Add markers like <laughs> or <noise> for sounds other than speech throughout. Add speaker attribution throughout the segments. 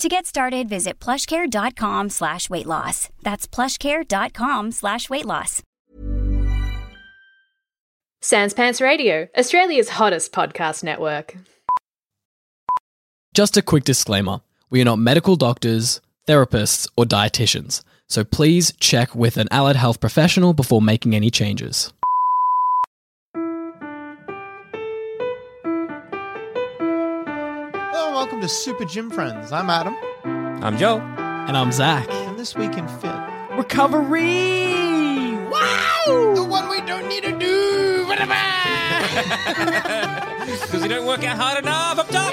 Speaker 1: To get started, visit plushcare.com slash weight loss. That's plushcare.com slash weight loss.
Speaker 2: Sans Pants Radio, Australia's hottest podcast network.
Speaker 3: Just a quick disclaimer we are not medical doctors, therapists, or dietitians, so please check with an allied health professional before making any changes.
Speaker 4: Welcome to Super Gym Friends. I'm Adam,
Speaker 5: I'm Joe.
Speaker 3: And I'm Zach.
Speaker 4: and this week in Fit.
Speaker 3: Recovery! Wow!
Speaker 4: The one we don't need to do.
Speaker 5: Because <laughs> you don't work out hard enough up top.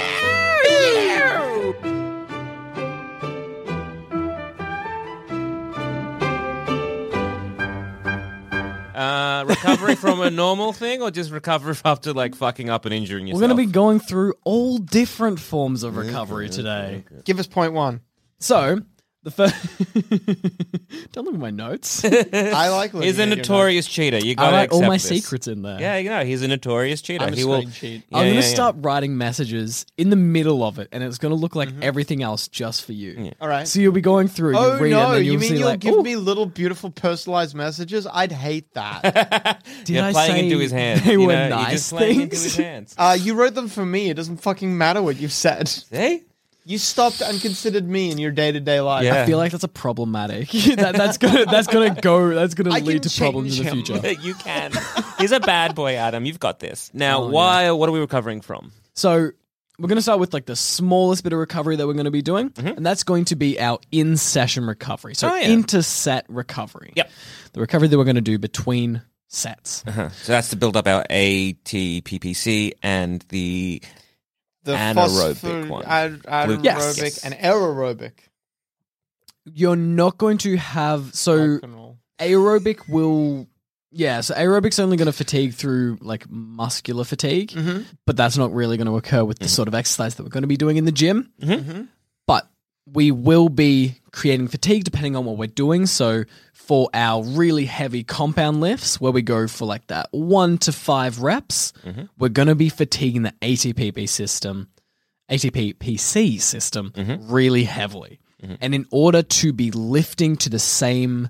Speaker 5: Recovery from a normal thing, or just recovery <laughs> after like fucking up and injuring yourself?
Speaker 3: We're going to be going through all different forms of recovery today.
Speaker 4: Give us point one.
Speaker 3: So, the first. Don't look at my notes. <laughs>
Speaker 4: I like looking
Speaker 5: He's a
Speaker 4: at your
Speaker 5: notorious cheater. You
Speaker 3: I
Speaker 5: got
Speaker 3: write all my
Speaker 5: this.
Speaker 3: secrets in there.
Speaker 5: Yeah, you know he's a notorious cheater.
Speaker 4: I'm a
Speaker 5: he will.
Speaker 4: screen cheat.
Speaker 5: Yeah,
Speaker 3: I'm gonna
Speaker 5: yeah.
Speaker 3: start writing messages in the middle of it, and it's going to look like everything else just for you.
Speaker 5: Yeah.
Speaker 4: All right.
Speaker 3: So you'll be going through.
Speaker 4: Oh
Speaker 3: you read it, and
Speaker 4: no!
Speaker 3: then
Speaker 4: You
Speaker 3: you'll
Speaker 4: mean
Speaker 3: see
Speaker 4: you'll
Speaker 3: like,
Speaker 4: give
Speaker 3: "Ooh,
Speaker 4: me little, beautiful, personalized messages? I'd hate that. <laughs>
Speaker 3: Did
Speaker 5: You're
Speaker 3: I
Speaker 5: playing
Speaker 3: say
Speaker 5: into his hands.
Speaker 3: They
Speaker 5: you
Speaker 3: were
Speaker 5: know?
Speaker 3: nice
Speaker 5: You're just playing into
Speaker 3: things.
Speaker 5: his <laughs> hands.
Speaker 4: uh, you wrote them for me. It doesn't fucking matter what you said.
Speaker 5: See?
Speaker 4: You stopped and considered me in your day to day life.
Speaker 5: Yeah.
Speaker 3: I feel like that's a problematic. <laughs> that, that's gonna that's gonna go. That's gonna
Speaker 4: I
Speaker 3: lead to problems in the future. <laughs>
Speaker 5: you can. He's a bad boy, Adam. You've got this. Now,
Speaker 3: Oh,
Speaker 5: why? What are we recovering from?
Speaker 3: So we're gonna start with like the smallest bit of recovery that we're gonna be doing, and that's going to be our in session recovery. So
Speaker 5: Mm-hmm. Oh, yeah.
Speaker 3: inter-set recovery.
Speaker 5: Yep.
Speaker 3: The recovery that we're gonna do between sets.
Speaker 5: Huh. So that's to build up our ATPPC and the
Speaker 4: The
Speaker 5: Anaerobic
Speaker 4: phosphor-
Speaker 5: one.
Speaker 4: ad- anaerobic
Speaker 5: Yes. Yes.
Speaker 4: and aerobic.
Speaker 3: You're not going to have so
Speaker 4: Rock
Speaker 3: aerobic will. Yeah, so aerobic's only going to fatigue through like muscular fatigue,
Speaker 4: Mhm.
Speaker 3: but that's not really going to occur with the mm-hmm. sort of exercise that we're going to be doing in the gym.
Speaker 4: Mm-hmm. Mm-hmm.
Speaker 3: But we will be creating fatigue depending on what we're doing. So for our really heavy compound lifts, where we go for like that one to five reps, mm-hmm. we're going to be fatiguing the ATPP system, ATPPC system, mm-hmm. really heavily. Mm-hmm. And in order to be lifting to the same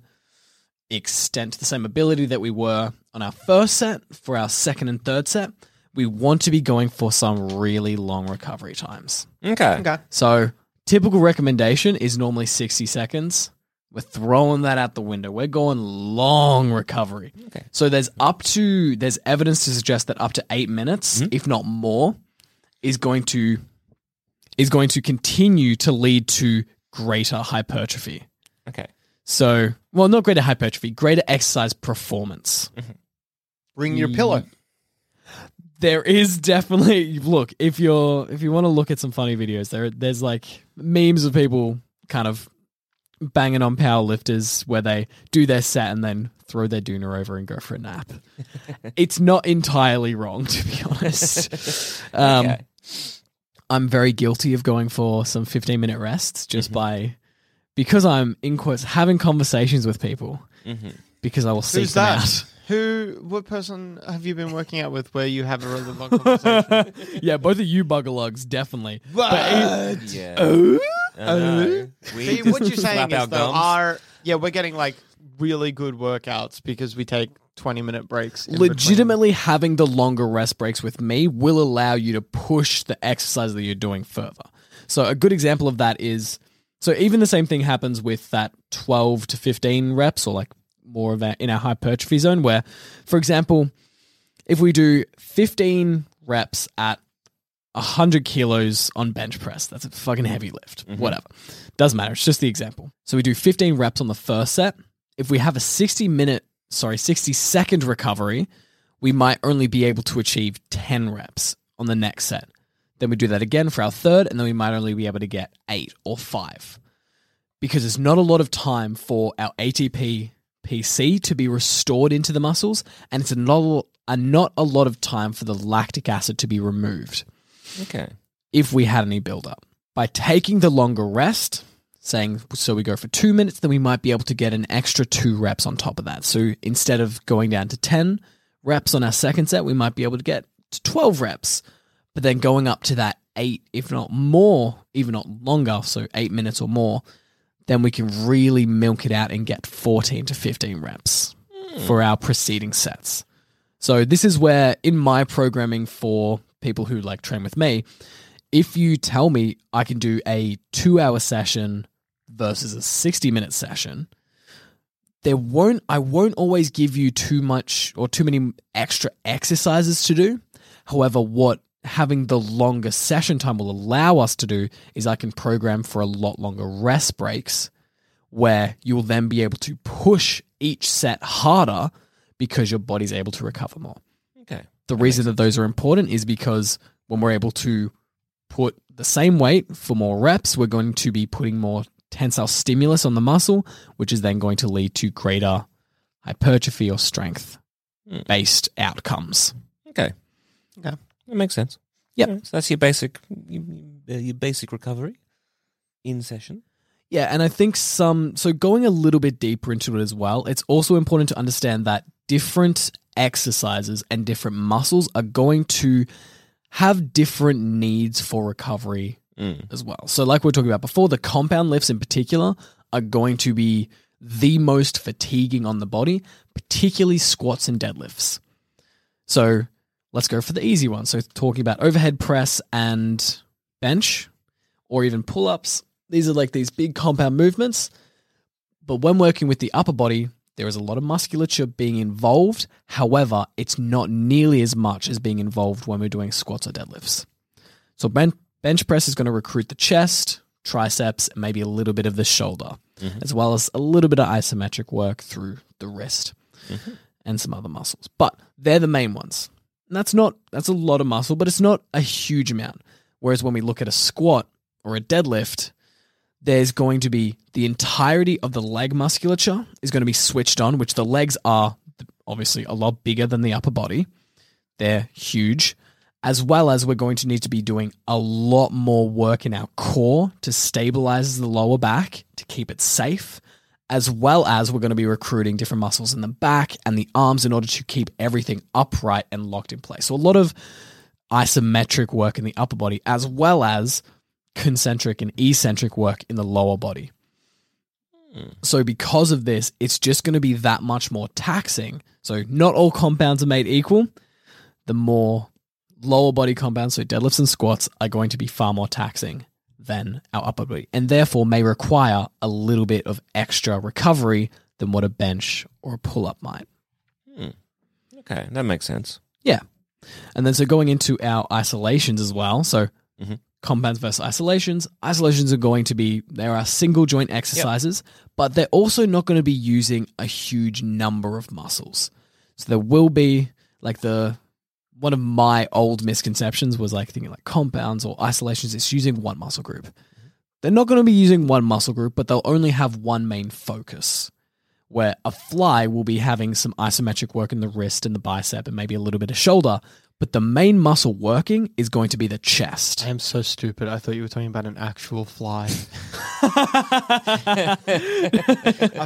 Speaker 3: extent, the same ability that we were on our first set, for our second and third set, we want to be going for some really long recovery times.
Speaker 5: okay.
Speaker 4: Okay.
Speaker 3: So, typical recommendation is normally 60 seconds. We're throwing that out the window. We're going long recovery.
Speaker 5: Okay.
Speaker 3: So there's up to there's evidence to suggest that up to 8 minutes, mm-hmm. if not more, is going to is going to continue to lead to greater hypertrophy.
Speaker 5: Okay.
Speaker 3: So, well, not greater hypertrophy, greater exercise performance. Mm-hmm.
Speaker 4: Bring your pillow.
Speaker 3: There is definitely look if you're if you want to look at some funny videos there there's like memes of people kind of banging on power lifters where they do their set and then throw their doona over and go for a nap. <laughs> It's not entirely wrong to be honest. <laughs> Um,
Speaker 5: Okay.
Speaker 3: i'm very guilty of going for some 15 minute rests just by because i'm in quotes having conversations with people because i will seek
Speaker 4: Who's
Speaker 3: them
Speaker 4: that?
Speaker 3: out
Speaker 4: Who? What person have you been working out with where you have a really long <laughs> conversation?
Speaker 3: yeah, both of you buggerlugs, definitely.
Speaker 4: What?
Speaker 5: Yeah.
Speaker 3: Oh?
Speaker 5: I know. Oh? We
Speaker 4: See, what you're saying
Speaker 5: slap our
Speaker 4: is though,
Speaker 5: gums.
Speaker 4: our yeah, we're getting like really good workouts because we take 20 minute breaks. in between.
Speaker 3: Legitimately having the longer rest breaks with me will allow you to push the exercise that you're doing further. So a good example of that is so even the same thing happens with that 12 to 15 reps or like more of our, in our hypertrophy zone. Where, for example, if we do 15 reps at 100 kilos on bench press, that's a fucking heavy lift. Mm-hmm. Whatever. Doesn't matter. It's just the example. So we do 15 reps on the first set. If we have a 60 minute, sorry, 60 second recovery, we might only be able to achieve 10 reps on the next set. Then we do that again for our third, and then we might only be able to get eight or five because there's not a lot of time for our ATP PC to be restored into the muscles, and it's not a, not a lot of time for the lactic acid to be removed
Speaker 5: Okay.
Speaker 3: if we had any buildup. By taking the longer rest, saying so we go for two minutes, then we might be able to get an extra two reps on top of that. So instead of going down to 10 reps on our second set, we might be able to get to 12 reps, but then going up to that eight, if not more, even not longer, so eight minutes or more, then we can really milk it out and get 14 to 15 reps for our preceding sets. So this is where in my programming for people who like train with me, if you tell me I can do a 2-hour session versus a 60-minute session, there won't I won't always give you too much or too many extra exercises to do. However, what having the longer session time will allow us to do is I can program for a lot longer rest breaks where you'll then be able to push each set harder because your body's able to recover more.
Speaker 5: Okay.
Speaker 3: The reason that those are important is because when we're able to put the same weight for more reps, we're going to be putting more tensile stimulus on the muscle, which is then going to lead to greater hypertrophy or strength based outcomes.
Speaker 5: Okay.
Speaker 4: Okay.
Speaker 5: That makes sense.
Speaker 3: Yep.
Speaker 5: Yeah, so that's your basic your, your basic recovery in session.
Speaker 3: Yeah, and I think some so going a little bit deeper into it as well, it's also important to understand that different exercises and different muscles are going to have different needs for recovery mm. as well. So like we are talking about before, the compound lifts in particular are going to be the most fatiguing on the body, particularly squats and deadlifts. So let's go for the easy one. So talking about overhead press and bench or even pull-ups. These are like these big compound movements. But when working with the upper body, there is a lot of musculature being involved. However, it's not nearly as much as being involved when we're doing squats or deadlifts. So ben- bench press is going to recruit the chest, triceps, and maybe a little bit of the shoulder, mm-hmm. as well as a little bit of isometric work through the wrist mm-hmm. and some other muscles. But they're the main ones. And that's not that's a lot of muscle, but it's not a huge amount. Whereas when we look at a squat or a deadlift, there's going to be the entirety of the leg musculature is going to be switched on, which the legs are obviously a lot bigger than the upper body. They're huge. As well as we're going to need to be doing a lot more work in our core to stabilize the lower back to keep it safe, as well as we're going to be recruiting different muscles in the back and the arms in order to keep everything upright and locked in place. So, a lot of isometric work in the upper body, as well as concentric and eccentric work in the lower body. Hmm. So, because of this, it's just going to be that much more taxing. So, not all compounds are made equal. The more lower body compounds, so deadlifts and squats, are going to be far more taxing than our upper body, and therefore may require a little bit of extra recovery than what a bench or a pull up might.
Speaker 5: Okay, that makes sense.
Speaker 3: Yeah. And then so going into our isolations as well. So
Speaker 5: Mhm.
Speaker 3: compounds versus isolations. Isolations are going to be there are single joint exercises, but they're also not going to be using a huge number of muscles. So there will be like the one of my old misconceptions was like thinking like compounds or isolations, it's using one muscle group. They're not going to be using one muscle group, but they'll only have one main focus. Where a fly will be having some isometric work in the wrist and the bicep and maybe a little bit of shoulder, but the main muscle working is going to be the chest.
Speaker 4: I am so stupid. I thought you were talking about an actual fly. <laughs> a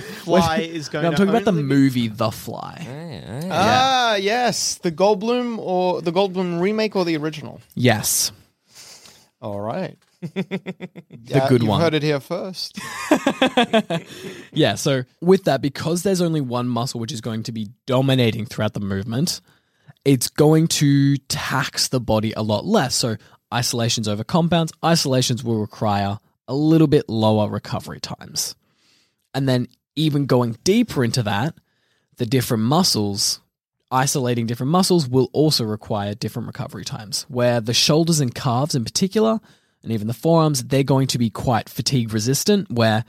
Speaker 4: fly is going.
Speaker 3: No, I'm
Speaker 4: to
Speaker 3: talking about the
Speaker 4: only be-
Speaker 3: movie The Fly.
Speaker 5: Yeah,
Speaker 4: Ah, yes, the Goldblum or the Goldblum remake or the original.
Speaker 3: Yes.
Speaker 4: All right,
Speaker 3: The good
Speaker 4: you've
Speaker 3: one.
Speaker 4: Heard it here first. <laughs>
Speaker 3: Yeah, so with that, because there's only one muscle which is going to be dominating throughout the movement, it's going to tax the body a lot less. So, isolations over compounds, isolations will require a little bit lower recovery times. And then, even going deeper into that, the different muscles, isolating different muscles will also require different recovery times. Where the shoulders and calves in particular, and even the forearms, they're going to be quite fatigue resistant, where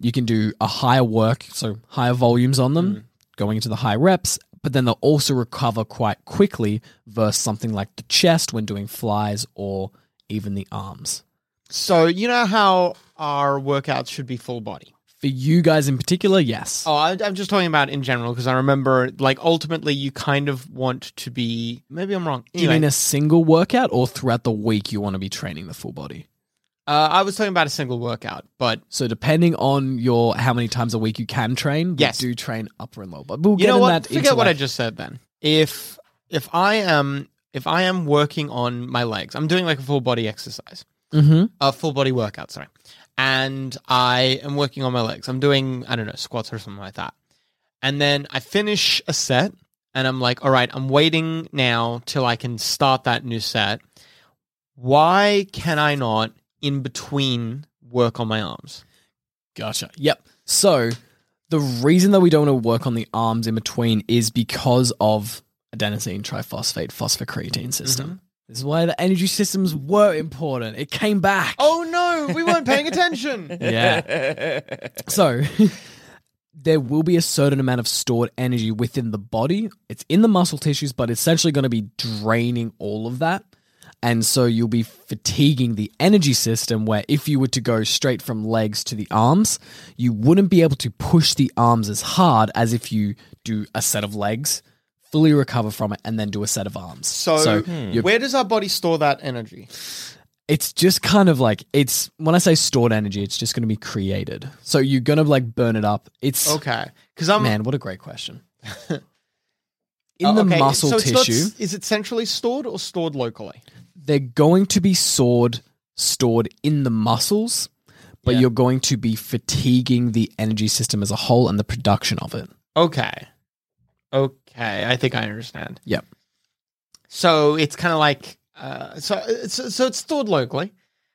Speaker 3: you can do a higher work, so higher volumes on them, mm. going into the high reps, but then they'll also recover quite quickly versus something like the chest when doing flies or even the arms.
Speaker 4: So you know how our workouts should be full body.
Speaker 3: For you guys in particular, yes.
Speaker 4: Oh, I, I'm just talking about in general because I remember, like, ultimately, you kind of want to be. Maybe I'm wrong.
Speaker 3: Do you mean a single workout or throughout the week you want to be training the full body?
Speaker 4: Uh, I was talking about a single workout, but
Speaker 3: So depending on your how many times a week you can train, we
Speaker 4: Yes.
Speaker 3: do train upper and lower. But we'll
Speaker 4: you
Speaker 3: get
Speaker 4: know
Speaker 3: in
Speaker 4: what?
Speaker 3: that
Speaker 4: Forget
Speaker 3: into
Speaker 4: what I
Speaker 3: like-
Speaker 4: just said. Then, if if I am if I am working on my legs, I'm doing like a full body exercise.
Speaker 3: Mhm.
Speaker 4: a full body workout, sorry. And I am working on my legs. I'm doing, I don't know, squats or something like that. And then I finish a set and I'm like, all right, I'm waiting now till I can start that new set. Why can I not in between work on my arms?
Speaker 3: Gotcha. Yep. So the reason that we don't want to work on the arms in between is because of adenosine triphosphate phosphocreatine mm-hmm. system. This is why the energy systems were important. It came back.
Speaker 4: Oh no, we weren't paying <laughs> attention.
Speaker 3: Yeah. <laughs> so there will be a certain amount of stored energy within the body. It's in the muscle tissues, but it's essentially going to be draining all of that. And so you'll be fatiguing the energy system where if you were to go straight from legs to the arms, you wouldn't be able to push the arms as hard as if you do a set of legs, fully recover from it, and then do a set of arms.
Speaker 4: So, hmm.
Speaker 3: you're
Speaker 4: where does our body store that energy?
Speaker 3: it's just kind of like it's when I say stored energy, it's just going to be created. So you're going to like burn it up. It's
Speaker 4: Okay, because I'm
Speaker 3: man, what a great question. <laughs> In
Speaker 4: Oh,
Speaker 3: the
Speaker 4: okay,
Speaker 3: muscle
Speaker 4: so it's not-
Speaker 3: tissue,
Speaker 4: is it centrally stored or stored locally?
Speaker 3: They're going to be stored stored in the muscles, but
Speaker 4: Yeah.
Speaker 3: you're going to be fatiguing the energy system as a whole and the production of it.
Speaker 4: Okay. Okay, I think I understand.
Speaker 3: Yep.
Speaker 4: So it's kind of like uh, so it's so it's stored locally,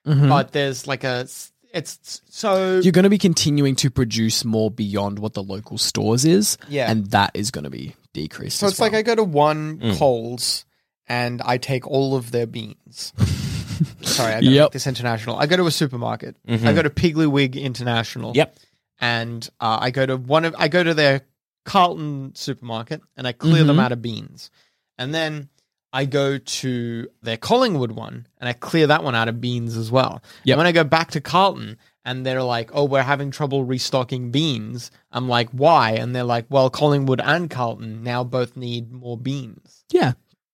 Speaker 3: Mhm.
Speaker 4: but there's like a it's so
Speaker 3: You're going to be continuing to produce more beyond what the local stores is,
Speaker 4: Yeah.
Speaker 3: and that is going to be decreased.
Speaker 4: so
Speaker 3: as
Speaker 4: it's like. I go to one
Speaker 5: Mm.
Speaker 4: Coles and I take all of their beans. <laughs> Sorry, I gotta
Speaker 3: Yep.
Speaker 4: make this international. I go to a supermarket.
Speaker 5: Mhm.
Speaker 4: I go to Piggly Wig International.
Speaker 5: Yep.
Speaker 4: and uh, I go to one of I go to their Carlton supermarket and I clear them
Speaker 3: Mhm.
Speaker 4: out of beans, and then I go to their Collingwood one and I clear that one out of beans as well.
Speaker 3: Yep.
Speaker 4: And when I go back to Carlton and they're like, "Oh, we're having trouble restocking beans," I'm like, "Why?" And they're like, "Well, Collingwood and Carlton now both need more beans."
Speaker 3: yeah,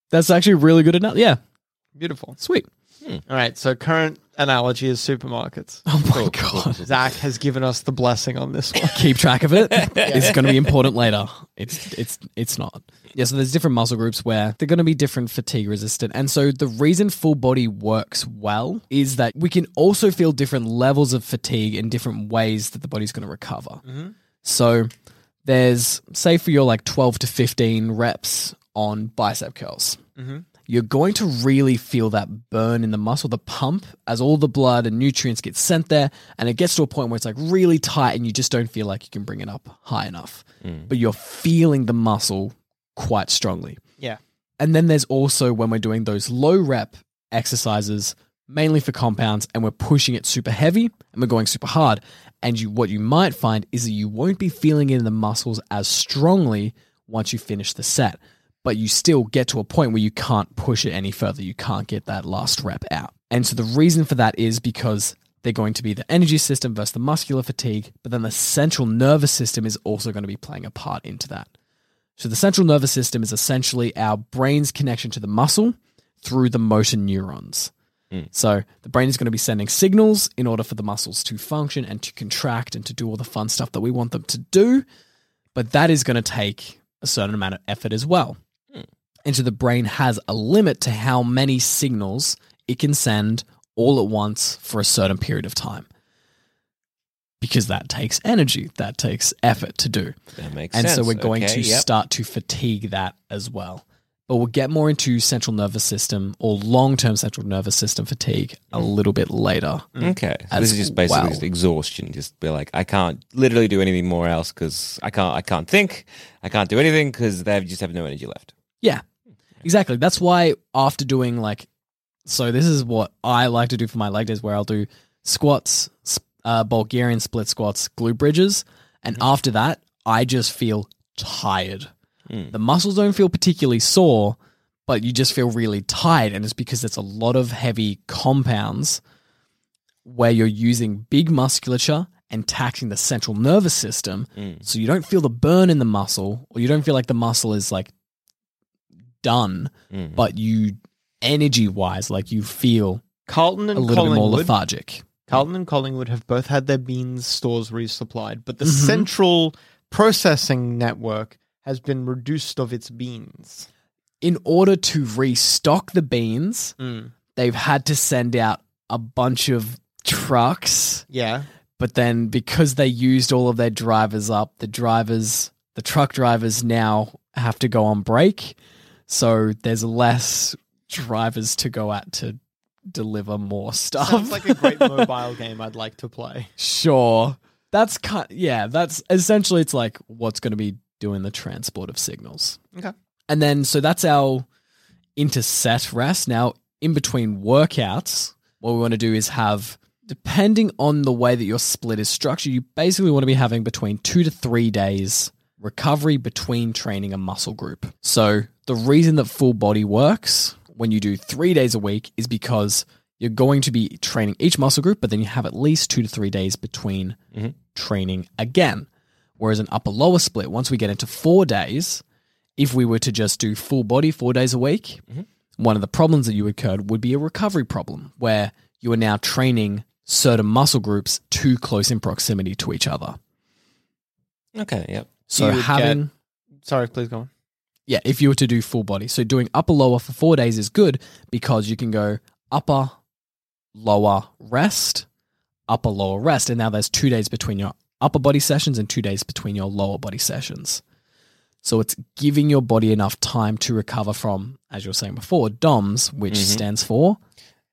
Speaker 3: that's actually really good enough. Yeah,
Speaker 4: Beautiful.
Speaker 3: sweet. Hmm.
Speaker 4: All right, so current analogy is supermarkets.
Speaker 3: Oh my
Speaker 5: Cool,
Speaker 3: god.
Speaker 4: Zach has given us the blessing on this one.
Speaker 3: keep track of it. <laughs> It's going to be important later. It's it's it's not. Yeah, so there's different muscle groups where they're going to be different fatigue resistant. And so the reason full body works well is that we can also feel different levels of fatigue in different ways that the body's going to recover. Mm-hmm. So there's say for your like 12 to 15 reps on bicep curls. Mm-hmm. You're going to really feel that burn in the muscle, the pump, as all the blood and nutrients get sent there. And it gets to a point where it's like really tight and you just don't feel like you can bring it up high enough. Mm. But you're feeling the muscle quite strongly.
Speaker 4: Yeah.
Speaker 3: And then there's also when we're doing those low rep exercises, mainly for compounds, and we're pushing it super heavy and we're going super hard. And you, what you might find is that you won't be feeling it in the muscles as strongly once you finish the set, but you still get to a point where you can't push it any further. You can't get that last rep out. And so the reason for that is because they're going to be the energy system versus the muscular fatigue, but then the central nervous system is also going to be playing a part into that. So the central nervous system is essentially our brain's connection to the muscle through the motor neurons. Hmm. So the brain is going to be sending signals in order for the muscles to function and to contract and to do all the fun stuff that we want them to do. But that is going to take a certain amount of effort as well. And so the brain has a limit to how many signals it can send all at once for a certain period of time. Because that takes energy, that takes effort to do.
Speaker 5: That makes
Speaker 3: And
Speaker 5: sense.
Speaker 3: And so we're going
Speaker 5: Okay,
Speaker 3: to
Speaker 5: yep.
Speaker 3: start to fatigue that as well. but we'll get more into central nervous system or long term central nervous system fatigue a little bit later. Mm.
Speaker 5: Okay. So this is just basically
Speaker 3: well.
Speaker 5: just exhaustion. Just be like, I can't literally do anything more else because I can't. I can't think. I can't do anything because they just have no energy left.
Speaker 3: Yeah, exactly. That's why after doing like, so this is what I like to do for my leg days, where I'll do squats, uh, Bulgarian split squats, glute bridges, and mm-hmm. after that, I just feel tired. Mm. The muscles don't feel particularly sore, but you just feel really tired, and it's because it's a lot of heavy compounds where you're using big musculature and taxing the central nervous system, mm. so you don't feel the burn in the muscle, or you don't feel like the muscle is like done,
Speaker 5: Mm.
Speaker 3: but you energy wise, like you feel
Speaker 4: Carlton and a
Speaker 3: little bit more
Speaker 4: Collingwood.
Speaker 3: lethargic.
Speaker 4: Carlton and Collingwood have both had their beans stores resupplied, but the
Speaker 3: Mhm.
Speaker 4: central processing network has been reduced of its beans.
Speaker 3: In order to restock the beans,
Speaker 4: Mm.
Speaker 3: they've had to send out a bunch of trucks,
Speaker 4: Yeah.
Speaker 3: but then because they used all of their drivers up, the drivers, the truck drivers now have to go on break. So there's less drivers to go at to deliver more stuff.
Speaker 4: Sounds like a great <laughs> mobile game I'd like to play.
Speaker 3: Sure. That's kind yeah, that's essentially it's like what's going to be doing the transport of signals.
Speaker 4: Okay.
Speaker 3: And then so that's our interset rest. Now, in between workouts, what we want to do is have depending on the way that your split is structured, you basically want to be having between 2 to 3 days recovery between training a muscle group. So, the reason that full body works when you do 3 days a week is because you're going to be training each muscle group, but then you have at least 2 to 3 days between mm-hmm. training again. Whereas an upper lower split, once we get into 4 days, if we were to just do full body four days a week, mm-hmm. one of the problems that you incurred would be a recovery problem where you are now training certain muscle groups too close in proximity to each other.
Speaker 5: Okay. Yep.
Speaker 3: So
Speaker 4: You
Speaker 3: having
Speaker 4: Sorry, please go on.
Speaker 3: yeah, if you were to do full body. So doing upper lower for 4 days is good because you can go upper lower rest, upper lower rest and now there's 2 days between your upper body sessions and 2 days between your lower body sessions. So it's giving your body enough time to recover from as you were saying before DOMS which
Speaker 5: Mhm.
Speaker 3: stands for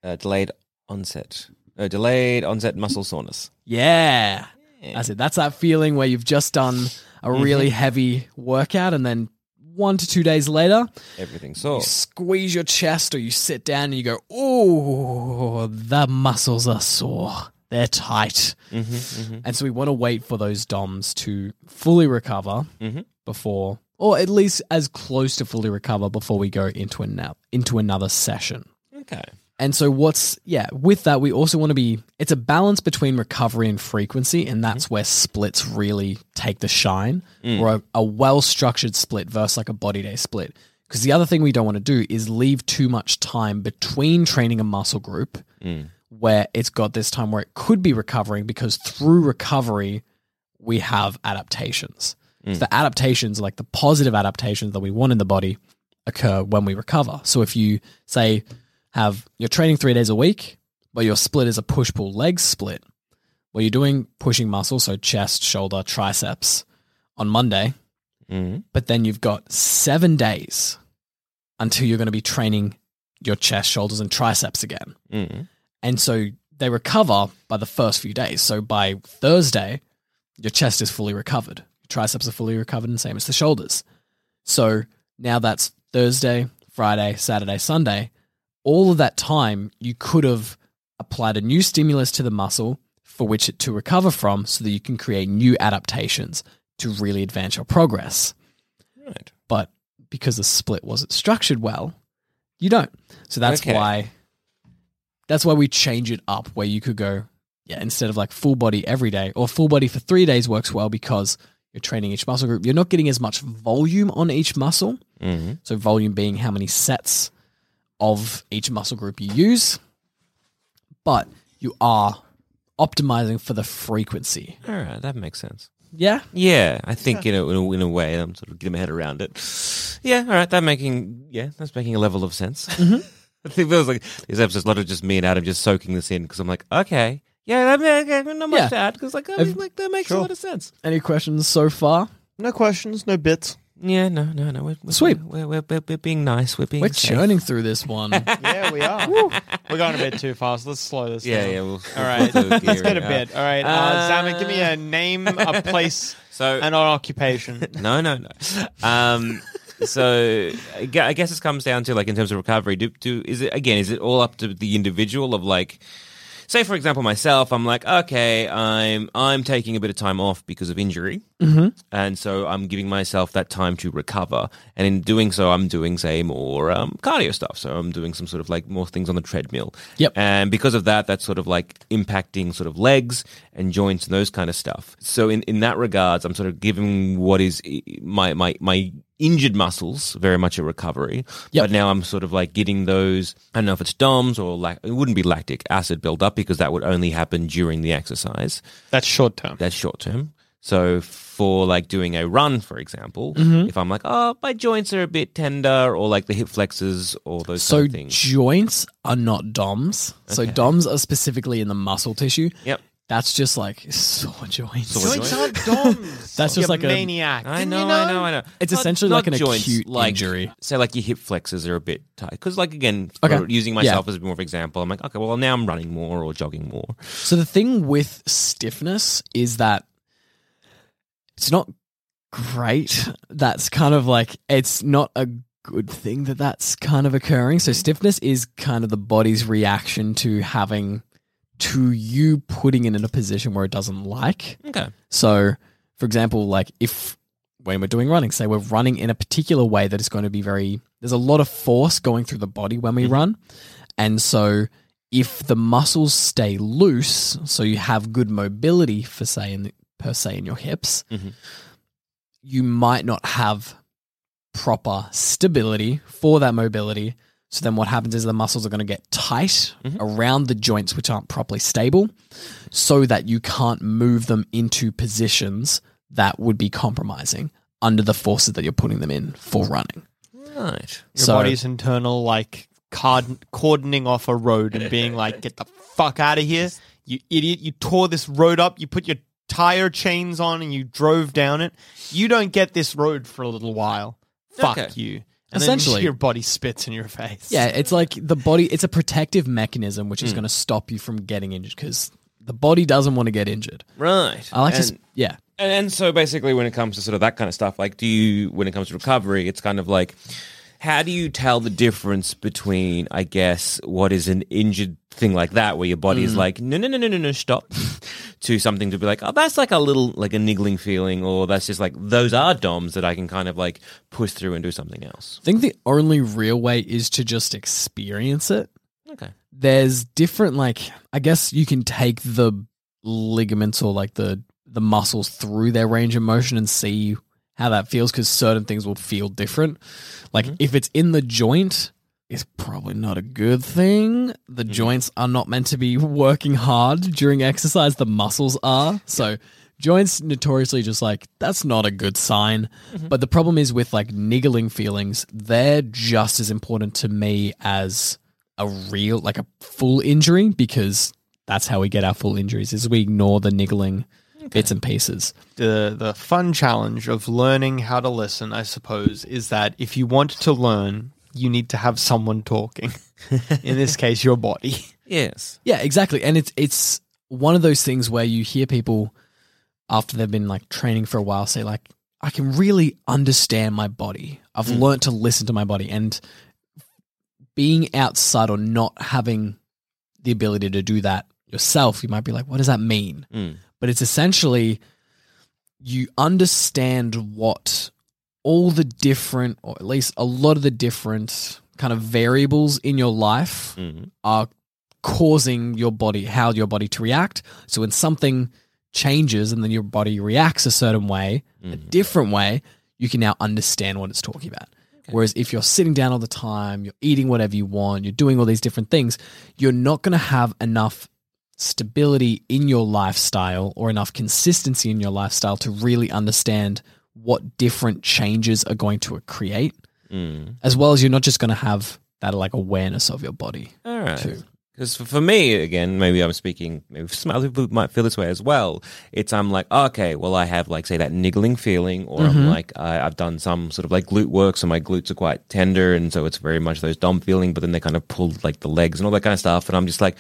Speaker 5: Uh, delayed onset. Uh, delayed onset muscle soreness.
Speaker 3: yeah. That's it. That's that feeling where you've just done a really heavy workout and then 1 to 2 days later
Speaker 5: Everything sore.
Speaker 3: you squeeze your chest or you sit down and you go, oh, the muscles are sore. They're tight.
Speaker 5: Mm-hmm, mm-hmm.
Speaker 3: And so we want to wait for those DOMs to fully recover
Speaker 5: Mhm.
Speaker 3: before, or at least as close to fully recover before we go into, an, into another session.
Speaker 5: Okay.
Speaker 3: And so what's yeah, with that we also want to be it's a balance between recovery and frequency and that's mm-hmm. where splits really take the shine mm. or a, a well-structured split versus like a body day split. Because the other thing we don't want to do is leave too much time between training a muscle group
Speaker 5: Mm.
Speaker 3: where it's got this time where it could be recovering because through recovery we have adaptations. So the adaptations, like the positive adaptations that we want in the body, occur when we recover. So if you say have you're training three days a week, but your split is a push pull leg split, where you're doing pushing muscles, so chest, shoulder, triceps on Monday,
Speaker 5: Mm-hmm.
Speaker 3: but then you've got seven days until you're going to be training your chest, shoulders, and triceps again.
Speaker 5: Mm-hmm.
Speaker 3: And so they recover by the first few days. So by Thursday, your chest is fully recovered, your triceps are fully recovered, and same as the shoulders. So now that's Thursday, Friday, Saturday, Sunday. All of that time, you could have applied a new stimulus to the muscle for which it to recover from so that you can create new adaptations to really advance your progress.
Speaker 5: Right.
Speaker 3: But because the split wasn't structured well, you don't. So that's
Speaker 5: Okay.
Speaker 3: why that's why we change it up where you could go, yeah, instead of like full body every day or full body for three days works well because you're training each muscle group. You're not getting as much volume on each muscle.
Speaker 5: Mm-hmm.
Speaker 3: So volume being how many sets of each muscle group you use, but you are optimizing for the frequency.
Speaker 5: All right. That makes sense.
Speaker 3: Yeah.
Speaker 5: Yeah, I think you know in a, in a way I'm sort of getting my head around it. Yeah, all right, that making yeah, that's making a level of sense. I mm-hmm. think <laughs> it was like this episode's a lot of just me and Adam just soaking this in because I'm like, okay, yeah, that okay, not much
Speaker 3: Yeah.
Speaker 5: to add because like, I
Speaker 3: I've-
Speaker 5: mean, like that makes
Speaker 4: Sure.
Speaker 5: a lot of sense.
Speaker 3: Any questions so far?
Speaker 4: No questions, no bits.
Speaker 5: Yeah, no, no, no. We're, we're,
Speaker 3: Sweet.
Speaker 5: We're, we're, we're, we're being nice. We're being
Speaker 3: We're
Speaker 5: safe.
Speaker 3: churning through this one. <laughs>
Speaker 4: Yeah, we are. We're going a bit too fast. Let's slow this
Speaker 5: Yeah,
Speaker 4: down.
Speaker 5: yeah. We'll,
Speaker 4: All right,
Speaker 5: we'll
Speaker 4: let's get
Speaker 5: it
Speaker 4: a
Speaker 5: up.
Speaker 4: bit. All right, uh,
Speaker 5: Uh,
Speaker 4: Zamet, give me a name, a <laughs> place,
Speaker 5: So
Speaker 4: and an occupation. <laughs>
Speaker 5: no, no, no. Um, so I gue- I guess this comes down to like in terms of recovery. Do, do is it again? Is it all up to the individual of like? Say for example, myself, I'm like, okay, I'm I'm taking a bit of time off because of injury, mm-hmm. and so I'm giving myself that time to recover. And in doing so, I'm doing say more um, cardio stuff. So I'm doing some sort of like more things on the treadmill.
Speaker 3: Yep.
Speaker 5: And because of that, that's sort of like impacting sort of legs and joints and those kind of stuff. So in, in that regards, I'm sort of giving what is my, my, my injured muscles very much a recovery.
Speaker 3: Yep.
Speaker 5: But now I'm sort of like getting those, I don't know if it's DOMS or lac- it wouldn't be lactic acid buildup because that would only happen during the exercise.
Speaker 4: That's short term.
Speaker 5: That's short term. So for like doing a run, for example,
Speaker 3: Mm-hmm.
Speaker 5: if I'm like, oh, my joints are a bit tender or like the hip flexors or those
Speaker 3: So
Speaker 5: kind of things.
Speaker 3: joints are not DOMs. So DOMs are specifically in the muscle tissue.
Speaker 5: Yep.
Speaker 3: That's just like sore <laughs> joints.
Speaker 5: Sore
Speaker 4: Joints aren't DOMs.
Speaker 3: That's just
Speaker 4: You
Speaker 3: like a-
Speaker 4: maniac.
Speaker 5: I know,
Speaker 4: you know,
Speaker 5: I know, I know.
Speaker 3: It's essentially like an acute
Speaker 5: like,
Speaker 3: injury.
Speaker 5: Say, like your hip flexors are a bit tight. Because, like, again,
Speaker 3: Okay.
Speaker 5: for using myself as more of an example, I'm like, okay, well, now I'm running more or jogging more.
Speaker 3: So the thing with stiffness is that it's not great. <laughs> That's kind of like it's not a good thing that that's kind of occurring. So stiffness is kind of the body's reaction to having to you putting it in a position where it doesn't like.
Speaker 5: Okay.
Speaker 3: So, for example, like if when we're doing running, say we're running in a particular way that is going to be very, there's a lot of force going through the body when we run. And so, if the muscles stay loose, so you have good mobility for say in the, per se in your hips,
Speaker 5: Mhm.
Speaker 3: you might not have proper stability for that mobility. So then what happens is the muscles are going to get tight mm-hmm. around the joints which aren't properly stable so that you can't move them into positions that would be compromising under the forces that you're putting them in for running.
Speaker 5: Right.
Speaker 4: Your
Speaker 3: So-
Speaker 4: body's internal, like, card- cordoning off a road and being like, get the fuck out of here. You idiot. You tore this road up. You put your tire chains on and you drove down it. You don't get this road for a little while. Fuck
Speaker 5: Okay.
Speaker 4: you. And
Speaker 3: Essentially.
Speaker 4: then your body spits in your face.
Speaker 3: Yeah, it's like the body, it's a protective mechanism which is
Speaker 5: Hmm.
Speaker 3: going to stop you from getting injured because the body doesn't want to get injured.
Speaker 5: Right.
Speaker 3: I like
Speaker 5: and,
Speaker 3: to, s- yeah.
Speaker 5: And, and so basically, when it comes to sort of that kind of stuff, like, do you, when it comes to recovery, it's kind of like, how do you tell the difference between, I guess, what is an injured thing like that, where your body
Speaker 3: Mm.
Speaker 5: is like, no, no, no, no, no, no, stop, <laughs> to something to be like, oh, that's like a little, like a niggling feeling, or that's just like, those are DOMs that I can kind of like push through and do something else.
Speaker 3: I think the only real way is to just experience it.
Speaker 5: Okay.
Speaker 3: There's different, like, I guess you can take the ligaments or like the, the muscles through their range of motion and see how that feels because certain things will feel different. Like, mm-hmm. if it's in the joint, it's probably not a good thing. The mm-hmm. joints are not meant to be working hard during exercise, the muscles are. So, joints notoriously just like that's not a good sign. Mm-hmm. But the problem is with like niggling feelings, they're just as important to me as a real, like a full injury because that's how we get our full injuries is we ignore the niggling bits and pieces.
Speaker 4: the the fun challenge of learning how to listen, I suppose, is that if you want to learn, you need to have someone talking. <laughs> In this case, your body.
Speaker 5: Yes.
Speaker 3: Yeah, exactly. And it's it's one of those things where you hear people after they've been like training for a while say like I can really understand my body. I've learned to listen to my body and being outside or not having the ability to do that yourself, you might be like, what does that mean?
Speaker 5: Mm.
Speaker 3: But it's essentially you understand what all the different, or at least a lot of the different kind of variables in your life
Speaker 5: Mhm.
Speaker 3: are causing your body, how your body to react. So when something changes and then your body reacts a certain way, a different way, you can now understand what it's talking about. Whereas if you're sitting down all the time, you're eating whatever you want, you're doing all these different things, you're not going to have enough stability in your lifestyle or enough consistency in your lifestyle to really understand what different changes are going to create,
Speaker 5: Mm.
Speaker 3: as well as you're not just going to have that like awareness of your body
Speaker 5: All right.
Speaker 3: too.
Speaker 5: Because for, me, again, maybe I'm speaking, maybe <laughs> some other people might feel this way as well. It's I'm like, okay, well, I have like, say, that niggling feeling, or I'm like, I, I've done some sort of like glute work, so my glutes are quite tender, and so it's very much those DOMs feeling, but then they kind of pull like the legs and all that kind of stuff. And I'm just like,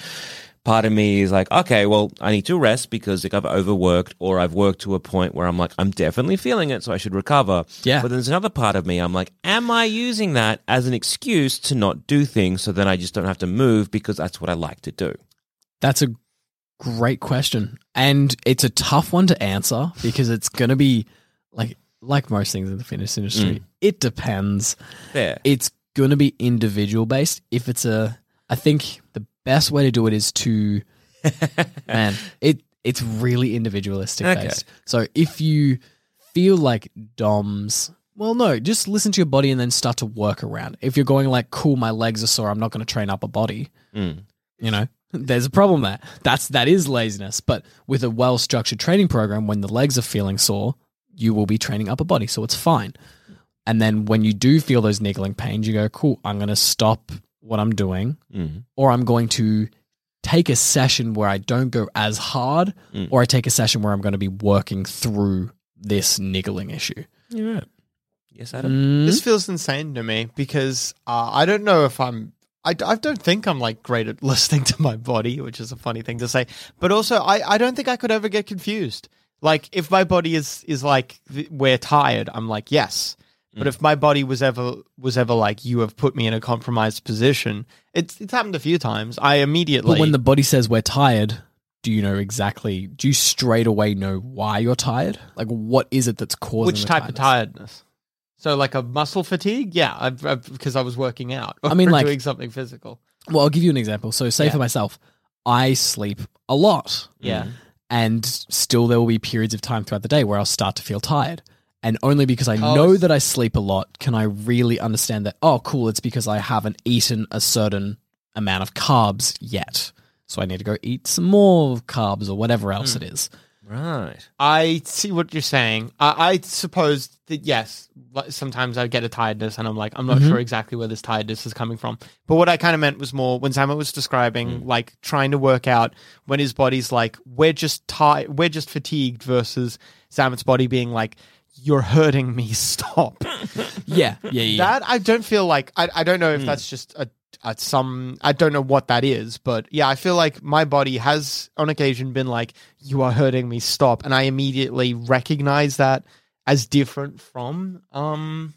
Speaker 5: part of me is like, okay, well, I need to rest because like I've overworked or I've worked to a point where I'm like, I'm definitely feeling it, so I should recover.
Speaker 3: Yeah.
Speaker 5: But there's another part of me, I'm like, am I using that as an excuse to not do things so then I just don't have to move because that's what I like to do?
Speaker 3: That's a great question. And it's a tough one to answer because it's going to be like like most things in the fitness industry. Mm. It depends.
Speaker 5: There.
Speaker 3: It's going to be individual based. If it's a I think the best way to do it is to <laughs> man, it it's really individualistic
Speaker 5: Okay.
Speaker 3: based. So if you feel like DOMs well, no, just listen to your body and then start to work around. If you're going like, cool, my legs are sore, I'm not going to train up a body
Speaker 5: Mm.
Speaker 3: you know <laughs> there's a problem there that's that is laziness but with a well structured training program when the legs are feeling sore you will be training upper body so it's fine and then when you do feel those niggling pains you go cool i'm going to stop what i'm doing
Speaker 5: Mm.
Speaker 3: or i'm going to take a session where i don't go as hard
Speaker 5: Mm.
Speaker 3: or i take a session where i'm going to be working through this niggling issue
Speaker 5: You're right. Yes, Adam.
Speaker 3: Mm.
Speaker 4: This feels insane to me because uh, I don't know if I'm. I, I don't think I'm like great at <laughs> listening to my body, which is a funny thing to say. But also, I, I don't think I could ever get confused. Like, if my body is is like th- we're tired, I'm like yes. But if my body was ever was ever like you have put me in a compromised position, it's it's happened a few times. I immediately
Speaker 3: but when the body says we're tired do you know exactly do you straight away know why you're tired like what is it that's causing
Speaker 4: which type of
Speaker 3: tiredness?
Speaker 4: tiredness? So like a muscle fatigue? Yeah, because I was working out.
Speaker 3: I mean, like-
Speaker 4: doing something physical.
Speaker 3: Well, I'll give you an example. So, say
Speaker 4: Yeah.
Speaker 3: for myself, I sleep a lot,
Speaker 4: Yeah.
Speaker 3: and still there will be periods of time throughout the day where I'll start to feel tired. And only because I
Speaker 4: Oh,
Speaker 3: know that I sleep a lot can I really understand that, oh, cool, it's because I haven't eaten a certain amount of carbs yet. So I need to go eat some more carbs or whatever else
Speaker 4: Hmm.
Speaker 3: it is.
Speaker 5: Right.
Speaker 4: I see what you're saying. I, I suppose that yes, sometimes I get a tiredness, and I'm like, I'm not
Speaker 3: Mhm.
Speaker 4: sure exactly where this tiredness is coming from. But what I kind of meant was more when Sam was describing, like trying to work out when his body's like, we're just tired, we're just fatigued, versus Samet's body being like, you're hurting me, stop. <laughs>
Speaker 3: Yeah, yeah, yeah.
Speaker 4: That I don't feel like I, I don't know if that's just a, a some I don't know what that is, but yeah, I feel like my body has on occasion been like, "You are hurting me, stop," and I immediately recognize that as different from um.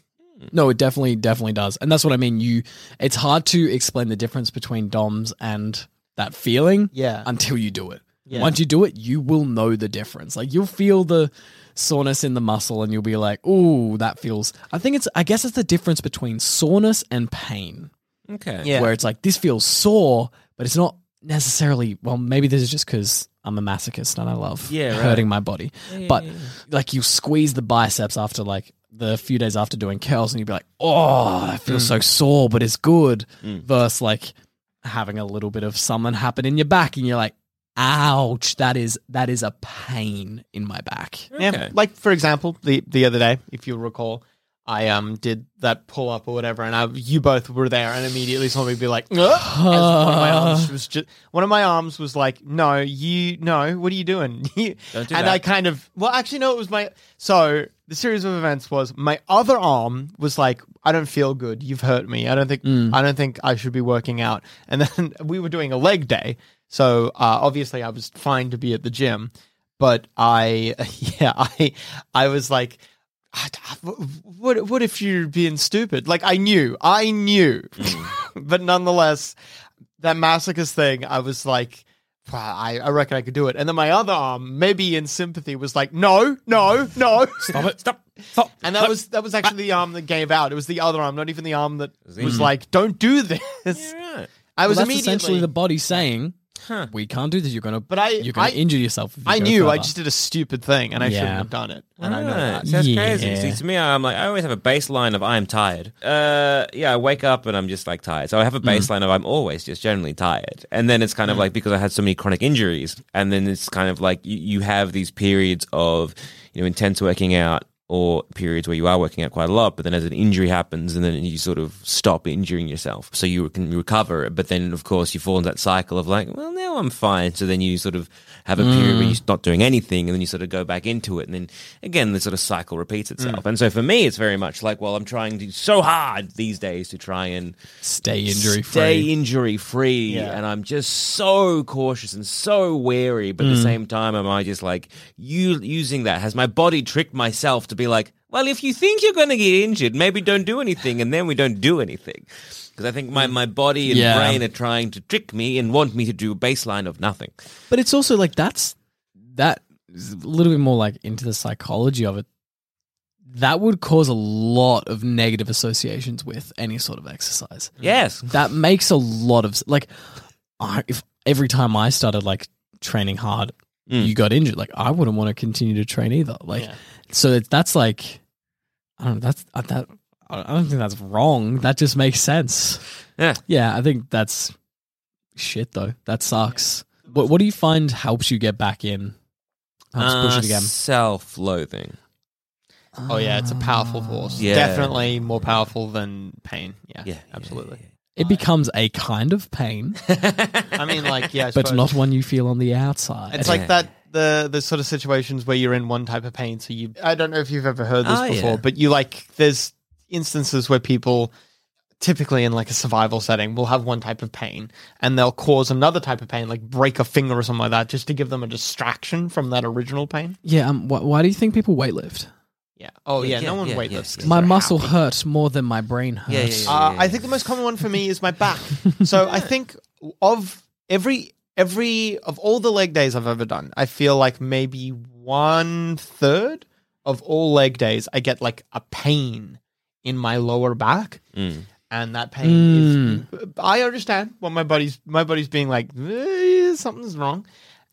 Speaker 3: No, it definitely, definitely does. And that's what I mean. You, it's hard to explain the difference between DOMs and that feeling
Speaker 4: Yeah.
Speaker 3: until you do it.
Speaker 4: Yeah.
Speaker 3: Once you do it, you will know the difference. Like you'll feel the soreness in the muscle and you'll be like, "Ooh, that feels." I think it's I guess it's the difference between soreness and pain.
Speaker 5: Okay.
Speaker 4: Yeah.
Speaker 3: Where it's like this feels sore, but it's not necessarily, well, maybe this is just cuz I'm a masochist and I love
Speaker 5: Yeah, right.
Speaker 3: hurting my body.
Speaker 5: yeah,
Speaker 3: but
Speaker 5: yeah, yeah.
Speaker 3: like you squeeze the biceps after like the few days after doing curls and you'd be like, "Oh, I feel mm. so sore, but it's good." Mm. Versus like having a little bit of something happen in your back and you're like, ouch, that is that is a pain in my back.
Speaker 4: Yeah, like for example, the the other day, if you'll recall, I um did that pull up or whatever, and I you both were there, and immediately saw me be like, "Ugh," one of my <sighs> arms was just one of my arms was like, no, you no, what are you doing? <laughs>
Speaker 5: Don't do
Speaker 4: and
Speaker 5: that.
Speaker 4: I kind of well, actually, no, it was my so the series of events was my other arm was like, I don't feel good. You've hurt me. I don't think I don't think I should be working out. And then <laughs> we were doing a leg day, so uh, obviously I was fine to be at the gym but I, <laughs> yeah, I, I was like, "Ah, what, what if you're being stupid? Like I knew, I knew, <laughs> but nonetheless, that masochist thing, I was like, "Wow, I, I reckon I could do it. And then my other arm, maybe in sympathy, was like, no, no, no,
Speaker 5: Stop it. Stop. Stop. <laughs>
Speaker 4: And that was that was actually the arm that gave out. It was the other arm, not even the arm that was like, don't do this.
Speaker 5: Right.
Speaker 4: I was
Speaker 3: Well, that's
Speaker 4: immediately.
Speaker 3: essentially the body saying,
Speaker 5: Huh.
Speaker 3: "We can't do this. You're gonna,
Speaker 4: But I-
Speaker 3: you're gonna
Speaker 4: I-
Speaker 3: injure yourself." If you
Speaker 4: I
Speaker 3: go
Speaker 4: knew I just did a stupid thing, and I shouldn't have done it. And I know that.
Speaker 5: See, That's
Speaker 3: Yeah.
Speaker 5: crazy. See, to me, I'm like, I always have a baseline of I'm tired. Uh, yeah, I wake up and I'm just like tired. So I have a baseline of I'm always just generally tired. And then it's kind of like because I had so many chronic injuries, and then it's kind of like you, you have these periods of you know intense working out or periods where you are working out quite a lot, but then as an injury happens and then you sort of stop injuring yourself. So you can recover, but then of course you fall into that cycle of like, well, now I'm fine. So then you sort of have a period where you're not doing anything and then you sort of go back into it. And then again, the sort of cycle repeats itself. And so for me, it's very much like, well, I'm trying to so hard these days to try and
Speaker 3: Stay injury
Speaker 5: stay
Speaker 3: free.
Speaker 5: injury free
Speaker 4: Yeah.
Speaker 5: and i'm just so cautious and so wary but at
Speaker 3: Mm.
Speaker 5: the same time am i just like you using that has my body tricked myself to be like well if you think you're going to get injured maybe don't do anything and then we don't do anything because i think my, my body and
Speaker 3: Yeah.
Speaker 5: brain are trying to trick me and want me to do a baseline of nothing
Speaker 3: But it's also like that's that is a little bit more like into the psychology of it. That would cause a lot of negative associations with any sort of exercise.
Speaker 5: yes
Speaker 3: That makes a lot of like I, if every time I started like training hard,
Speaker 5: Mm.
Speaker 3: you got injured. Like I wouldn't want to continue to train either. Like
Speaker 4: Yeah.
Speaker 3: so it, that's like I don't know. That's uh, that. I don't think that's wrong. That just makes sense.
Speaker 5: yeah
Speaker 3: Yeah, I think that's shit though. That sucks. What What do you find helps you get back in? Helps push
Speaker 5: Uh,
Speaker 3: it again.
Speaker 5: self-loathing
Speaker 4: Oh yeah, it's a powerful force.
Speaker 5: Yeah.
Speaker 4: Definitely more powerful than pain. Yeah,
Speaker 5: yeah
Speaker 4: absolutely.
Speaker 3: It becomes a kind of pain, <laughs>
Speaker 4: I mean, like, yeah, I
Speaker 3: but
Speaker 4: suppose.
Speaker 3: not one you feel on the outside.
Speaker 4: It's like that the the sort of situations where you're in one type of pain. So you, I don't know if you've ever heard this
Speaker 5: Oh,
Speaker 4: before,
Speaker 5: yeah.
Speaker 4: but you like there's instances where people, typically in like a survival setting, will have one type of pain and they'll cause another type of pain, like break a finger or something like that, just to give them a distraction from that original pain.
Speaker 3: yeah. Um, wh- why do you think people weightllift?
Speaker 4: Yeah. Oh
Speaker 5: Yeah,
Speaker 4: yeah.
Speaker 5: yeah,
Speaker 4: no one
Speaker 5: yeah,
Speaker 4: weightlifts.
Speaker 5: yes,
Speaker 4: 'cause
Speaker 5: yes.
Speaker 3: My muscle
Speaker 4: happy.
Speaker 3: hurts more than my brain hurts.
Speaker 5: Yeah, yeah, yeah.
Speaker 4: Uh, I think the most common one for me is my <laughs> back. so I think of every every of all the leg days I've ever done, I feel like maybe one third of all leg days I get like a pain in my lower back,
Speaker 5: Mm.
Speaker 4: and that pain is. I understand what my body's my body's being like. "Eh, something's wrong.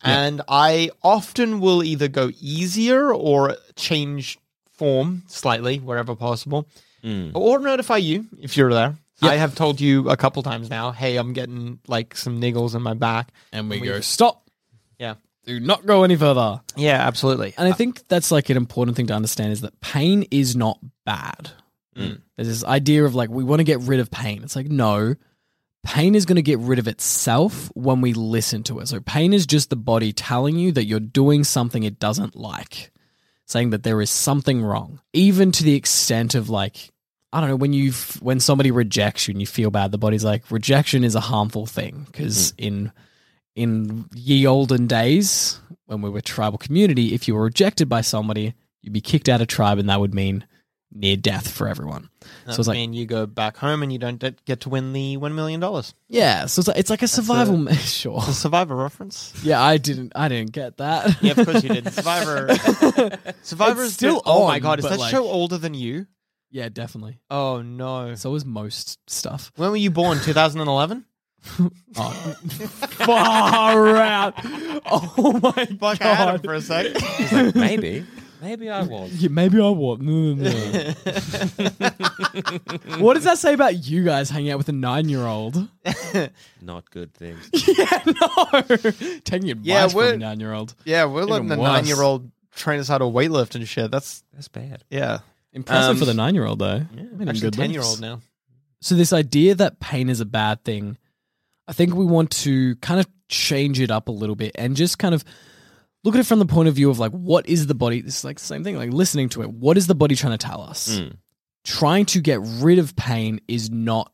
Speaker 4: And I often will either go easier or change form slightly wherever possible
Speaker 5: Mm.
Speaker 4: or notify you if you're there. I have told you a couple times now, hey, I'm getting like some niggles in my back.
Speaker 3: And we
Speaker 4: We-
Speaker 3: go, stop.
Speaker 4: Yeah.
Speaker 3: Do not go any further.
Speaker 4: Yeah, absolutely.
Speaker 3: And I think that's like an important thing to understand is that pain is not bad.
Speaker 5: Mm.
Speaker 3: There's this idea of like we want to get rid of pain. It's like no, pain is going to get rid of itself when we listen to it. So pain is just the body telling you that you're doing something it doesn't like, saying that there is something wrong, even to the extent of like I don't know when you when somebody rejects you and you feel bad, the body's like rejection is a harmful thing. Because hmm. in in ye olden days when we were tribal community, if you were rejected by somebody, you'd be kicked out of tribe, and that would mean near death for everyone.
Speaker 4: That
Speaker 3: so it's like,
Speaker 4: mean you go back home and you don't get- get to win the one million dollars.
Speaker 3: yeah, so it's like, it's like a survival. me- <laughs> sure,
Speaker 4: The Survivor reference.
Speaker 3: yeah, I didn't, I didn't get that.
Speaker 4: Yeah, of course you did. Survivor. <laughs> Survivor
Speaker 3: It's
Speaker 4: is
Speaker 3: still
Speaker 4: still. Oh my
Speaker 3: on,
Speaker 4: god, is
Speaker 3: but,
Speaker 4: that
Speaker 3: like-
Speaker 4: show older than you?
Speaker 3: yeah, definitely.
Speaker 4: Oh no.
Speaker 3: So is most stuff.
Speaker 4: When were you born? 2011. <laughs>
Speaker 3: Oh, far out. Oh my
Speaker 4: Fuck, I had him
Speaker 3: god.
Speaker 4: for a sec.
Speaker 5: He's like, maybe, maybe I was. <laughs>
Speaker 3: Yeah, maybe I was. No, no, no. <laughs> what does that say about you guys hanging out with a nine-year-old? <laughs>
Speaker 5: Not good things.
Speaker 3: yeah, no. Taking advice
Speaker 4: Yeah,
Speaker 3: from a
Speaker 4: we're-
Speaker 3: nine-year-old.
Speaker 4: yeah, we're letting
Speaker 3: Even
Speaker 4: the
Speaker 3: worse.
Speaker 4: nine-year-old train us how to weightlift and shit. That's
Speaker 5: That's bad.
Speaker 4: yeah.
Speaker 3: Impressive
Speaker 5: Um,
Speaker 3: for the nine-year-old though.
Speaker 4: Yeah,
Speaker 3: Made him
Speaker 4: actually,
Speaker 3: good
Speaker 4: ten year
Speaker 3: lifts.
Speaker 4: old now.
Speaker 3: So this idea that pain is a bad thing, I think we want to kind of change it up a little bit and just kind of look at it from the point of view of like what is the body this is like the same thing like listening to it. What is the body trying to tell us?
Speaker 5: Mm.
Speaker 3: trying to get rid of pain is not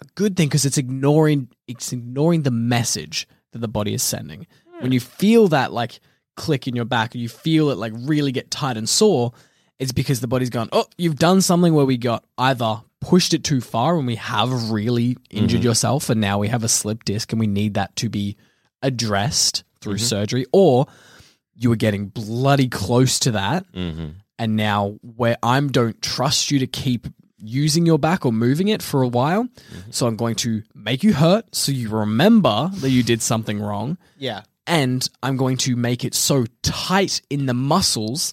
Speaker 3: a good thing because it's ignoring it's ignoring the message that the body is sending. Hmm. When you feel that like click in your back or you feel it like really get tight and sore it's because the body's gone oh you've done something where we got either pushed it too far and we have really injured mm-hmm. yourself and now we have a slip disc and we need that to be addressed through mm-hmm. surgery or you were getting bloody close to that
Speaker 5: hmm
Speaker 3: and now where I don't trust you to keep using your back or moving it for a while. So I'm going to make you hurt so you remember that you did something wrong.
Speaker 4: Yeah.
Speaker 3: And I'm going to make it so tight in the muscles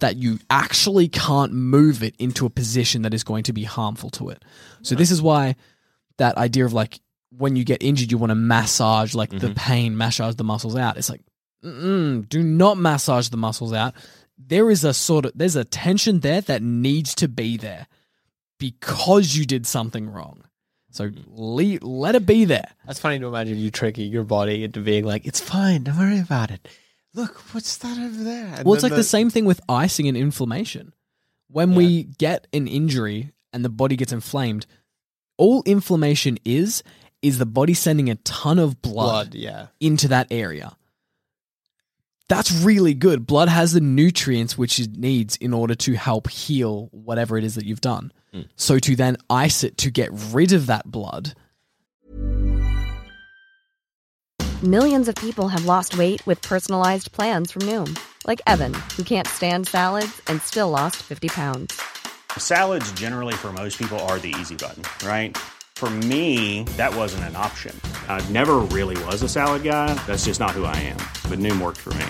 Speaker 3: that you actually can't move it into a position that is going to be harmful to it. So this is why that idea of like when you get injured, you want to massage like the pain, massage the muscles out. It's like, mm do not massage the muscles out. there is a sort of there's a tension there that needs to be there because you did something wrong. So le- let it be there.
Speaker 4: That's funny to imagine you tricking your body into being like, it's fine, don't worry about it. Look, what's that over there? And
Speaker 3: Well, it's like the, same thing with icing and inflammation. When we get an injury and the body gets inflamed, all inflammation is is the body sending a ton of blood,
Speaker 4: blood. Yeah,
Speaker 3: into that area. That's really good. Blood has the nutrients which it needs in order to help heal whatever it is that you've done. Hmm. So to then ice it to get rid of that blood,
Speaker 6: Millions of people have lost weight with personalized plans from Noom, like Evan, who can't stand salads and still lost 50 pounds.
Speaker 7: Salads, generally, for most people, are the easy button, right? For me, that wasn't an option. I never really was a salad guy. That's just not who I am. But Noom worked for me.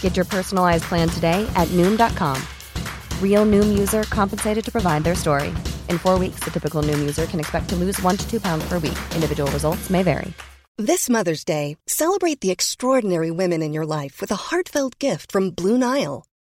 Speaker 6: Get your personalized plan today at Noom.com. Real Noom user compensated to provide their story. In four weeks, the typical Noom user can expect to lose one to two pounds per week. Individual results may vary.
Speaker 8: This Mother's Day, celebrate the extraordinary women in your life with a heartfelt gift from Blue Nile.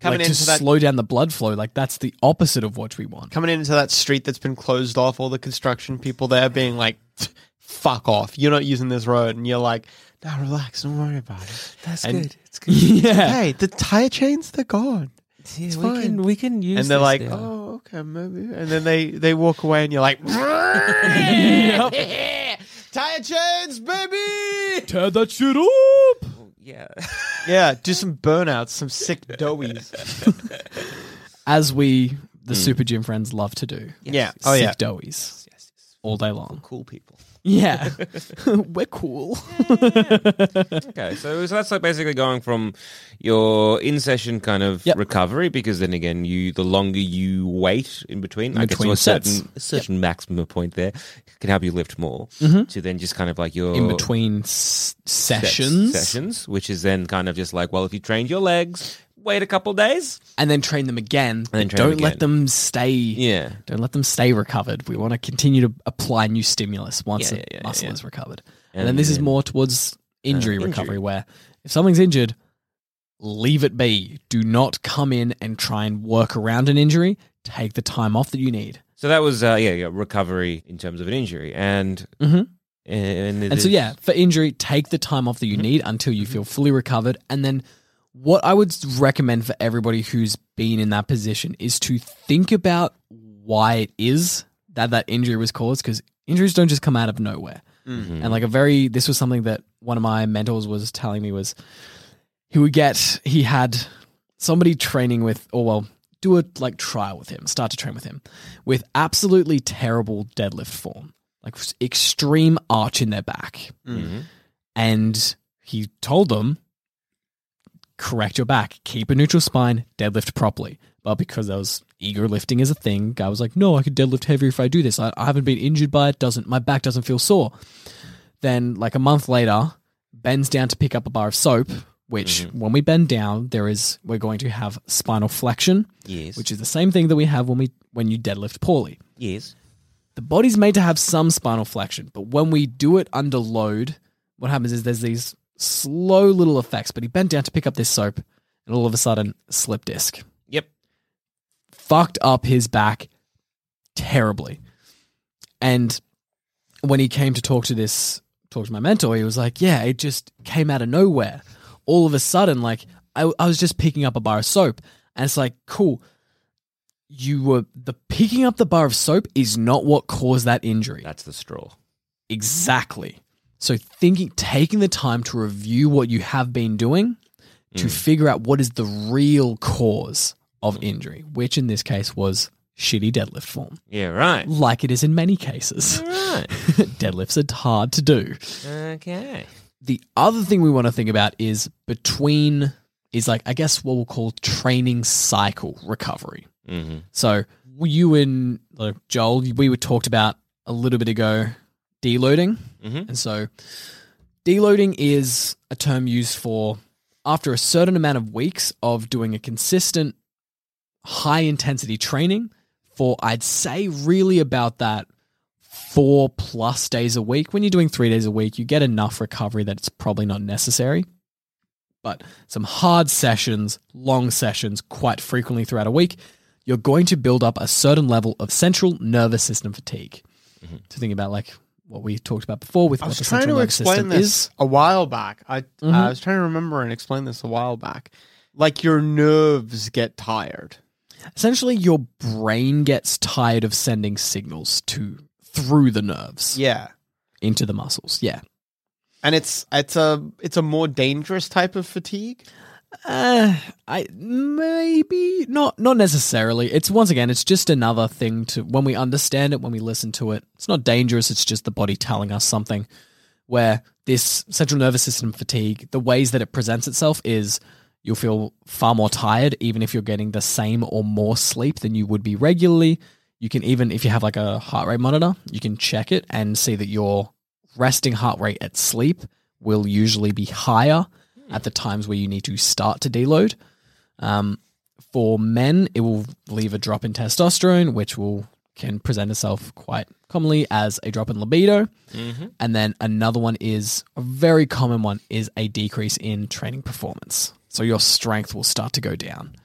Speaker 4: Coming
Speaker 3: like to
Speaker 4: into that
Speaker 3: slow down the blood flow, like that's the opposite of what we want.
Speaker 4: coming into that street that's been closed off, all the construction people there being like, "Fuck off! You're not using this road," and you're like, "No, relax, don't worry about it."
Speaker 5: That's
Speaker 4: And-
Speaker 5: good. It's good. <laughs>
Speaker 3: yeah.
Speaker 4: Hey, the tire chains they're gone.
Speaker 5: Yeah,
Speaker 4: It's
Speaker 5: we
Speaker 4: fine.
Speaker 5: can we can use.
Speaker 4: and they're
Speaker 5: this
Speaker 4: like,
Speaker 5: now.
Speaker 4: "Oh, okay, maybe." And then they they walk away, and you're like, <laughs> "Tire chains, baby!"
Speaker 3: Tear that shit up.
Speaker 5: yeah. <laughs>
Speaker 4: Yeah, do some burnouts, some sick doughies. <laughs>
Speaker 3: As we, the hmm. Super Gym friends, love to do.
Speaker 4: Yeah. Oh yeah.
Speaker 3: doughies yes, all day long.
Speaker 5: cool people.
Speaker 3: Yeah. <laughs> We're cool. <laughs>
Speaker 5: Okay, so, so that's like basically going from your in session kind of
Speaker 3: Yep.
Speaker 5: recovery because then again, you the longer you wait in between,
Speaker 3: In
Speaker 5: like
Speaker 3: between
Speaker 5: to a
Speaker 3: sets.
Speaker 5: certain a certain maximum point there can help you lift more. Mm-hmm. To then just kind of like your
Speaker 3: In between s-
Speaker 5: sets-
Speaker 3: sessions.
Speaker 5: sessions, which is then kind of just like, well, if you trained your legs, wait a couple days.
Speaker 3: And then train them again.
Speaker 5: then train
Speaker 3: don't let
Speaker 5: again.
Speaker 3: them stay.
Speaker 5: Yeah.
Speaker 3: Don't let them stay recovered. We want to continue to apply new stimulus once
Speaker 5: Yeah,
Speaker 3: the
Speaker 5: yeah, yeah,
Speaker 3: muscle
Speaker 5: yeah.
Speaker 3: is recovered. And,
Speaker 5: And
Speaker 3: then this is
Speaker 5: then-
Speaker 3: more towards injury
Speaker 5: injury.
Speaker 3: recovery, where if something's injured, leave it be. Do not come in and try and work around an injury. Take the time off that you need.
Speaker 5: So that was uh, yeah, yeah, recovery in terms of an injury, and
Speaker 3: Mhm.
Speaker 5: and,
Speaker 3: And so, yeah, for injury, take the time off that you need until you feel fully recovered. And then, what I would recommend for everybody who's been in that position is to think about why it is that that injury was caused because injuries don't just come out of nowhere.
Speaker 5: Mm-hmm.
Speaker 3: And like a very, this was something that one of my mentors was telling me was he would get, he had somebody training with, or well, do a like trial with him, start to train with him with absolutely terrible deadlift form, like extreme arch in their back. And he told them, correct your back, keep a neutral spine, deadlift properly. But because I was ego lifting as a thing, guy was like, no, I could deadlift heavier if I do this. I, I haven't been injured by it. Doesn't my back doesn't feel sore. Then, like a month later, bends down to pick up a bar of soap. Which, mm-hmm. when we bend down, there is we're going to have spinal flexion,
Speaker 5: yes,
Speaker 3: which is the same thing that we have when we when you deadlift poorly.
Speaker 5: yes,
Speaker 3: The body's made to have some spinal flexion, but when we do it under load, what happens is there's these slow little effects. But he bent down to pick up this soap, and all of a sudden, slip disc
Speaker 5: yep,
Speaker 3: fucked up his back terribly. And when he came to talk to this, talk to my mentor, he was like, "Yeah, it just came out of nowhere. All of a sudden, like I, I was just picking up a bar of soap, and it's like, cool. you were the picking up the bar of soap is not what caused that injury.
Speaker 5: That's the straw.
Speaker 3: Exactly. So thinking taking the time to review what you have been doing to figure out what is the real cause of injury, which in this case was shitty deadlift form.
Speaker 5: Yeah, right.
Speaker 3: Like it is in many cases.
Speaker 5: Right. <laughs>
Speaker 3: Deadlifts are hard to do.
Speaker 5: Okay.
Speaker 3: The other thing we want to think about is between is like I guess what we'll call training cycle recovery.
Speaker 5: Mm-hmm.
Speaker 3: So you and uh, Joel, we were talked about a little bit ago deloading,
Speaker 5: Mhm.
Speaker 3: and so deloading is a term used for after a certain amount of weeks of doing a consistent high intensity training for I'd say really about that four plus days a week. When you're doing three days a week, you get enough recovery that it's probably not necessary. But some hard sessions, long sessions, quite frequently throughout a week, you're going to build up a certain level of central nervous system fatigue. To think about like what we talked about before with
Speaker 4: I
Speaker 3: what
Speaker 4: was
Speaker 3: the
Speaker 4: trying
Speaker 3: central
Speaker 4: to
Speaker 3: nervous
Speaker 4: explain
Speaker 3: system
Speaker 4: this
Speaker 3: is.
Speaker 4: a while back. I
Speaker 3: Mhm.
Speaker 4: I was trying to remember and explain this a while back. Like your nerves get tired.
Speaker 3: Essentially, your brain gets tired of sending signals to through the nerves
Speaker 4: Yeah.
Speaker 3: into the muscles. Yeah.
Speaker 4: And it's it's a it's a more dangerous type of fatigue.
Speaker 3: Uh, I maybe not not necessarily. It's once again, it's just another thing to when we understand it, when we listen to it. It's not dangerous. It's just the body telling us something. Where this central nervous system fatigue, the ways that it presents itself is you'll feel far more tired, even if you're getting the same or more sleep than you would be regularly. You can even, if you have like a heart rate monitor, you can check it and see that your resting heart rate at sleep will usually be higher at the times where you need to start to deload. Um, for men, it will leave a drop in testosterone, which will can present itself quite commonly as a drop in libido. And then another one is a very common one is a decrease in training performance. So your strength will start to go down.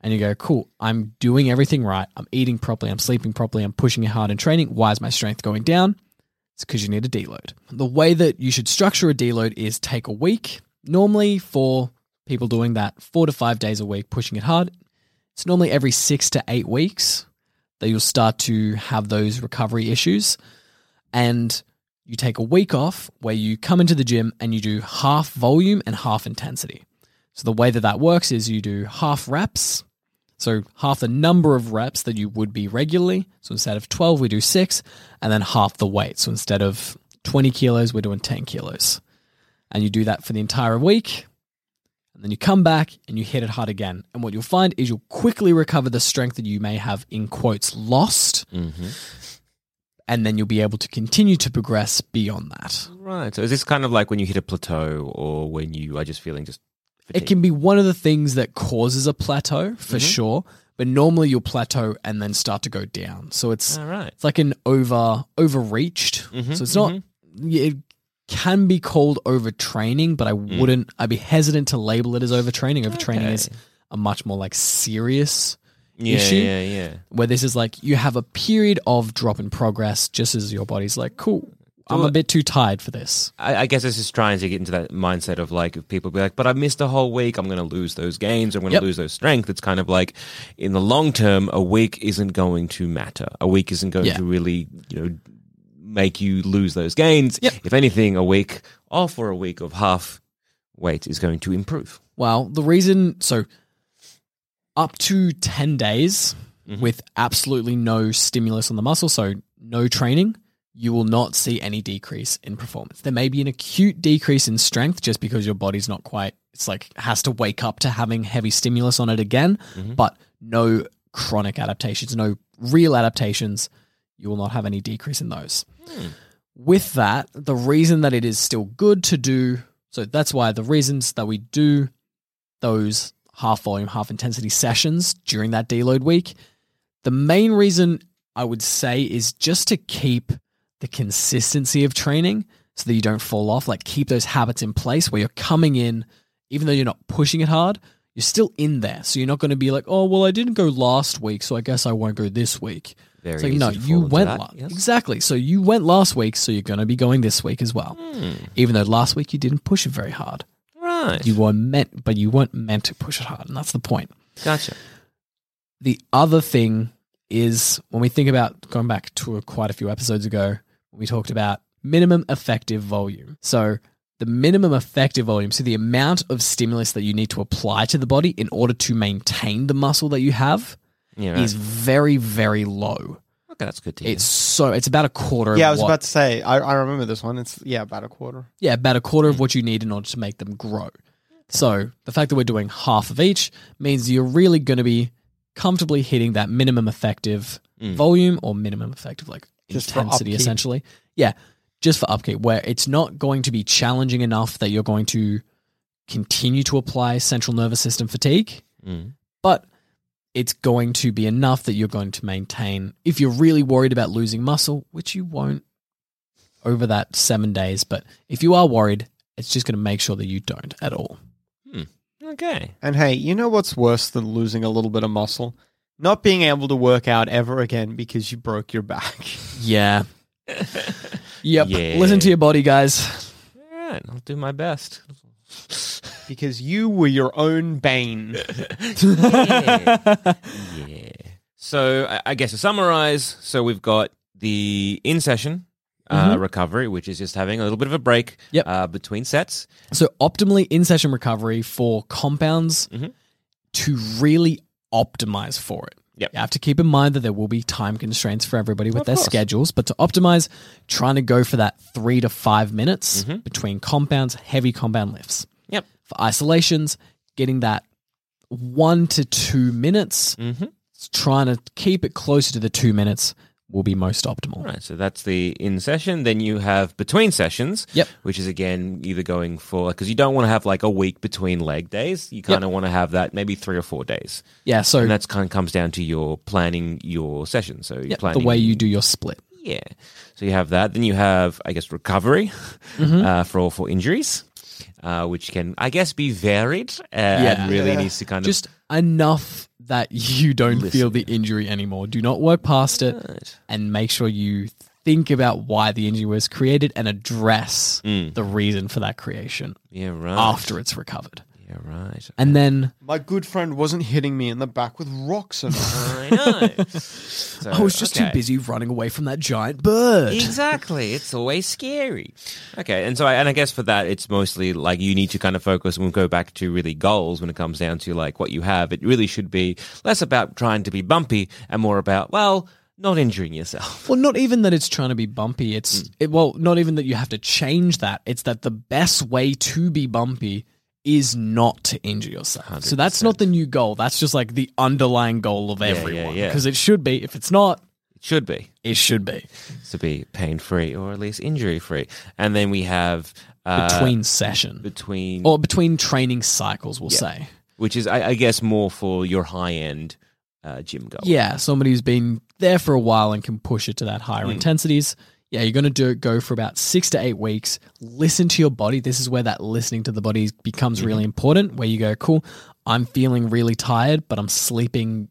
Speaker 3: And you go, cool, I'm doing everything right. I'm eating properly. I'm sleeping properly. I'm pushing it hard in training. Why is my strength going down? It's because you need a deload. The way that you should structure a deload is take a week. Normally, for people doing that four to five days a week, pushing it hard, it's normally every six to eight weeks that you'll start to have those recovery issues. And you take a week off where you come into the gym and you do half volume and half intensity. So the way that that works is you do half reps. So half the number of reps that you would be regularly. So instead of 12, we do six, and then half the weight. So instead of 20 kilos, we're doing 10 kilos. And you do that for the entire week. And then you come back and you hit it hard again. And what you'll find is you'll quickly recover the strength that you may have, in quotes, lost.
Speaker 5: Mm-hmm.
Speaker 3: And then you'll be able to continue to progress beyond that.
Speaker 5: Right. So is this kind of like when you hit a plateau or when you are just feeling just
Speaker 3: It can be one of the things that causes a plateau for
Speaker 5: Mhm.
Speaker 3: sure. But normally you'll plateau and then start to go down. So it's
Speaker 5: right.
Speaker 3: it's like an over overreached.
Speaker 5: Mhm,
Speaker 3: So it's not it can be called overtraining, but I mm. wouldn't I'd be hesitant to label it as overtraining. Overtraining is a much more like serious
Speaker 5: Yeah,
Speaker 3: issue.
Speaker 5: yeah, yeah.
Speaker 3: where this is like you have a period of drop in progress just as your body's like, cool, I'm a bit too tired for this.
Speaker 5: I, I guess it's just trying to get into that mindset of like, if people be like, but I missed a whole week, I'm going to lose those gains, I'm going to
Speaker 3: Yep.
Speaker 5: lose those strength. It's kind of like, in the long term, a week isn't going to matter. A week isn't going
Speaker 3: Yeah.
Speaker 5: to really, you know, make you lose those gains.
Speaker 3: Yep.
Speaker 5: If anything, a week off or a week of half weight is going to improve.
Speaker 3: Well, the reason so up to 10 days mm-hmm. with absolutely no stimulus on the muscle, so no training, you will not see any decrease in performance. There may be an acute decrease in strength just because your body's not quite it's like has to wake up to having heavy stimulus on it again, mm-hmm. but no chronic adaptations, no real adaptations. You will not have any decrease in those. Hmm. With that, the reason that it is still good to do so that's why the reasons that we do those half volume, half intensity sessions during that deload week. The main reason I would say is just to keep the consistency of training so that you don't fall off, like keep those habits in place where you're coming in, even though you're not pushing it hard, you're still in there. So you're not going to be like, oh, well, I didn't go last week, so I guess I won't go this week.
Speaker 5: Very
Speaker 3: it's like,
Speaker 5: easy
Speaker 3: no, you went
Speaker 5: that,
Speaker 3: last.
Speaker 5: yes.
Speaker 3: Exactly. So you went last week, so you're going to be going this week as well. Hmm. Even though last week you didn't push it very hard.
Speaker 5: Right.
Speaker 3: You were meant, but you weren't meant to push it hard, and that's the point.
Speaker 5: gotcha.
Speaker 3: the other thing is when we think about going back to a, quite a few episodes ago, we talked about minimum effective volume. So the minimum effective volume, so the amount of stimulus that you need to apply to the body in order to maintain the muscle that you have
Speaker 5: Yeah, right.
Speaker 3: is very, very low.
Speaker 5: okay, that's good to hear.
Speaker 3: It's so it's about a quarter.
Speaker 4: Yeah, I
Speaker 3: of
Speaker 4: was
Speaker 3: what,
Speaker 4: about to say. I, I remember this one. It's yeah, about a quarter.
Speaker 3: yeah, about a quarter of what you need in order to make them grow. So the fact that we're doing half of each means you're really going to be comfortably hitting that minimum effective volume or minimum effective like
Speaker 4: Just for
Speaker 3: intensity
Speaker 4: upkeep.
Speaker 3: essentially. Yeah, just for upkeep where it's not going to be challenging enough that you're going to continue to apply central nervous system fatigue,
Speaker 5: Mm.
Speaker 3: but it's going to be enough that you're going to maintain if you're really worried about losing muscle, which you won't over that 7 days, but if you are worried, it's just going to make sure that you don't at all. Hmm.
Speaker 5: okay.
Speaker 4: And hey, you know what's worse than losing a little bit of muscle? Not being able to work out ever again because you broke your back. <laughs>
Speaker 3: Yeah. <laughs> yep.
Speaker 5: Yeah.
Speaker 3: Listen to your body, guys.
Speaker 5: All right, I'll do my best.
Speaker 4: Because you were your own bane. <laughs>
Speaker 5: yeah. yeah. So I, I guess to summarize, so we've got the in session uh, recovery, which is just having a little bit of a break
Speaker 3: Yep.
Speaker 5: uh, between sets.
Speaker 3: So, optimally in session recovery for compounds
Speaker 5: Mhm.
Speaker 3: to really optimize for it.
Speaker 5: Yep.
Speaker 3: You have to keep in mind that there will be time constraints for everybody with
Speaker 5: Of
Speaker 3: their
Speaker 5: course.
Speaker 3: schedules, but to optimize, trying to go for that three to five minutes
Speaker 5: Mm-hmm.
Speaker 3: between compounds, heavy compound lifts.
Speaker 5: Yep.
Speaker 3: For isolations, getting that one to two minutes,
Speaker 5: Mm-hmm.
Speaker 3: trying to keep it closer to the two minutes will be most optimal.
Speaker 5: All right, so that's the in session. Then you have between sessions,
Speaker 3: Yep.
Speaker 5: which is again either going for because you don't want to have like a week between leg days. You kind of want to have that maybe three or four days,
Speaker 3: Yeah, so
Speaker 5: and that's kind of comes down to your planning your session. So you're
Speaker 3: yeah, the way you do your split.
Speaker 5: Yeah. So you have that. Then you have, I guess, recovery
Speaker 3: Mm-hmm.
Speaker 5: uh, for for injuries, uh, which can, I guess, be varied uh, and really needs to kind of
Speaker 3: just enough that you don't feel the injury anymore. Do not work past it
Speaker 5: Right.
Speaker 3: and make sure you think about why the injury was created and address the reason for that creation
Speaker 5: yeah, right.
Speaker 3: after it's recovered.
Speaker 5: Yeah, right.
Speaker 3: And then
Speaker 4: My good friend wasn't hitting me in the back with rocks and <laughs>
Speaker 5: I know. So, <laughs>
Speaker 3: I was just
Speaker 5: okay.
Speaker 3: too busy running away from that giant bird.
Speaker 5: Exactly. It's always scary. Okay, and so I, and I guess for that, it's mostly like you need to kind of focus and we'll go back to really goals when it comes down to like what you have. It really should be less about trying to be bumpy and more about well, not injuring yourself.
Speaker 3: Well, not even that it's trying to be bumpy. It's
Speaker 5: Mm.
Speaker 3: it, well, not even that you have to change that. It's that the best way to be bumpy is not to injure yourself. So that's not the new goal. That's just like the underlying goal of
Speaker 5: yeah,
Speaker 3: everyone.
Speaker 5: yeah.
Speaker 3: Because it should be. If it's not,
Speaker 5: It should be.
Speaker 3: it should be
Speaker 5: to be pain free or at least injury free. And then we have uh,
Speaker 3: between session
Speaker 5: between
Speaker 3: or between training cycles. We'll say.
Speaker 5: which is I, I guess more for your high end uh, gym goal.
Speaker 3: Yeah, somebody who's been there for a while and can push it to that higher
Speaker 5: Mm.
Speaker 3: intensities. Yeah, you're going to do go for about six to eight weeks. Listen to your body. This is where that listening to the body becomes
Speaker 5: Mm-hmm.
Speaker 3: really important. Where you go, cool, I'm feeling really tired, but I'm sleeping.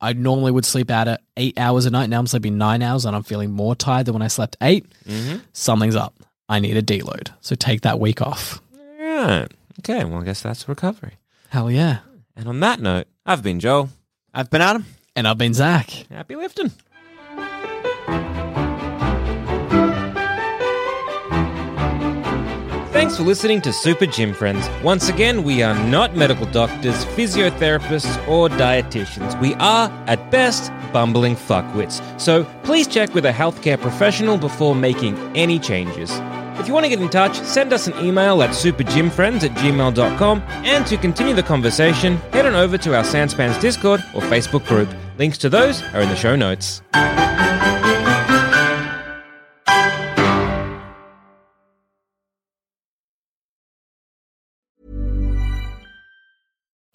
Speaker 3: I normally would sleep out at eight hours a night. Now I'm sleeping nine hours, and I'm feeling more tired than when I slept 8
Speaker 5: Mm-hmm.
Speaker 3: Something's up. I need a deload. So take that week off.
Speaker 5: Right. Okay. Well, I guess that's recovery.
Speaker 3: Hell yeah.
Speaker 5: And on that note, I've been Joel.
Speaker 4: I've been Adam.
Speaker 3: And I've been Zach.
Speaker 5: Happy lifting. Thanks for listening to Super Gym Friends. Once again, we are not medical doctors, physiotherapists, or dietitians. We are, at best, bumbling fuckwits. So please check with a healthcare professional before making any changes. If you want to get in touch, send us an email at supergymfriends at gmail.com. And to continue the conversation, head on over to our Sanspans Discord or Facebook group. Links to those are in the show notes.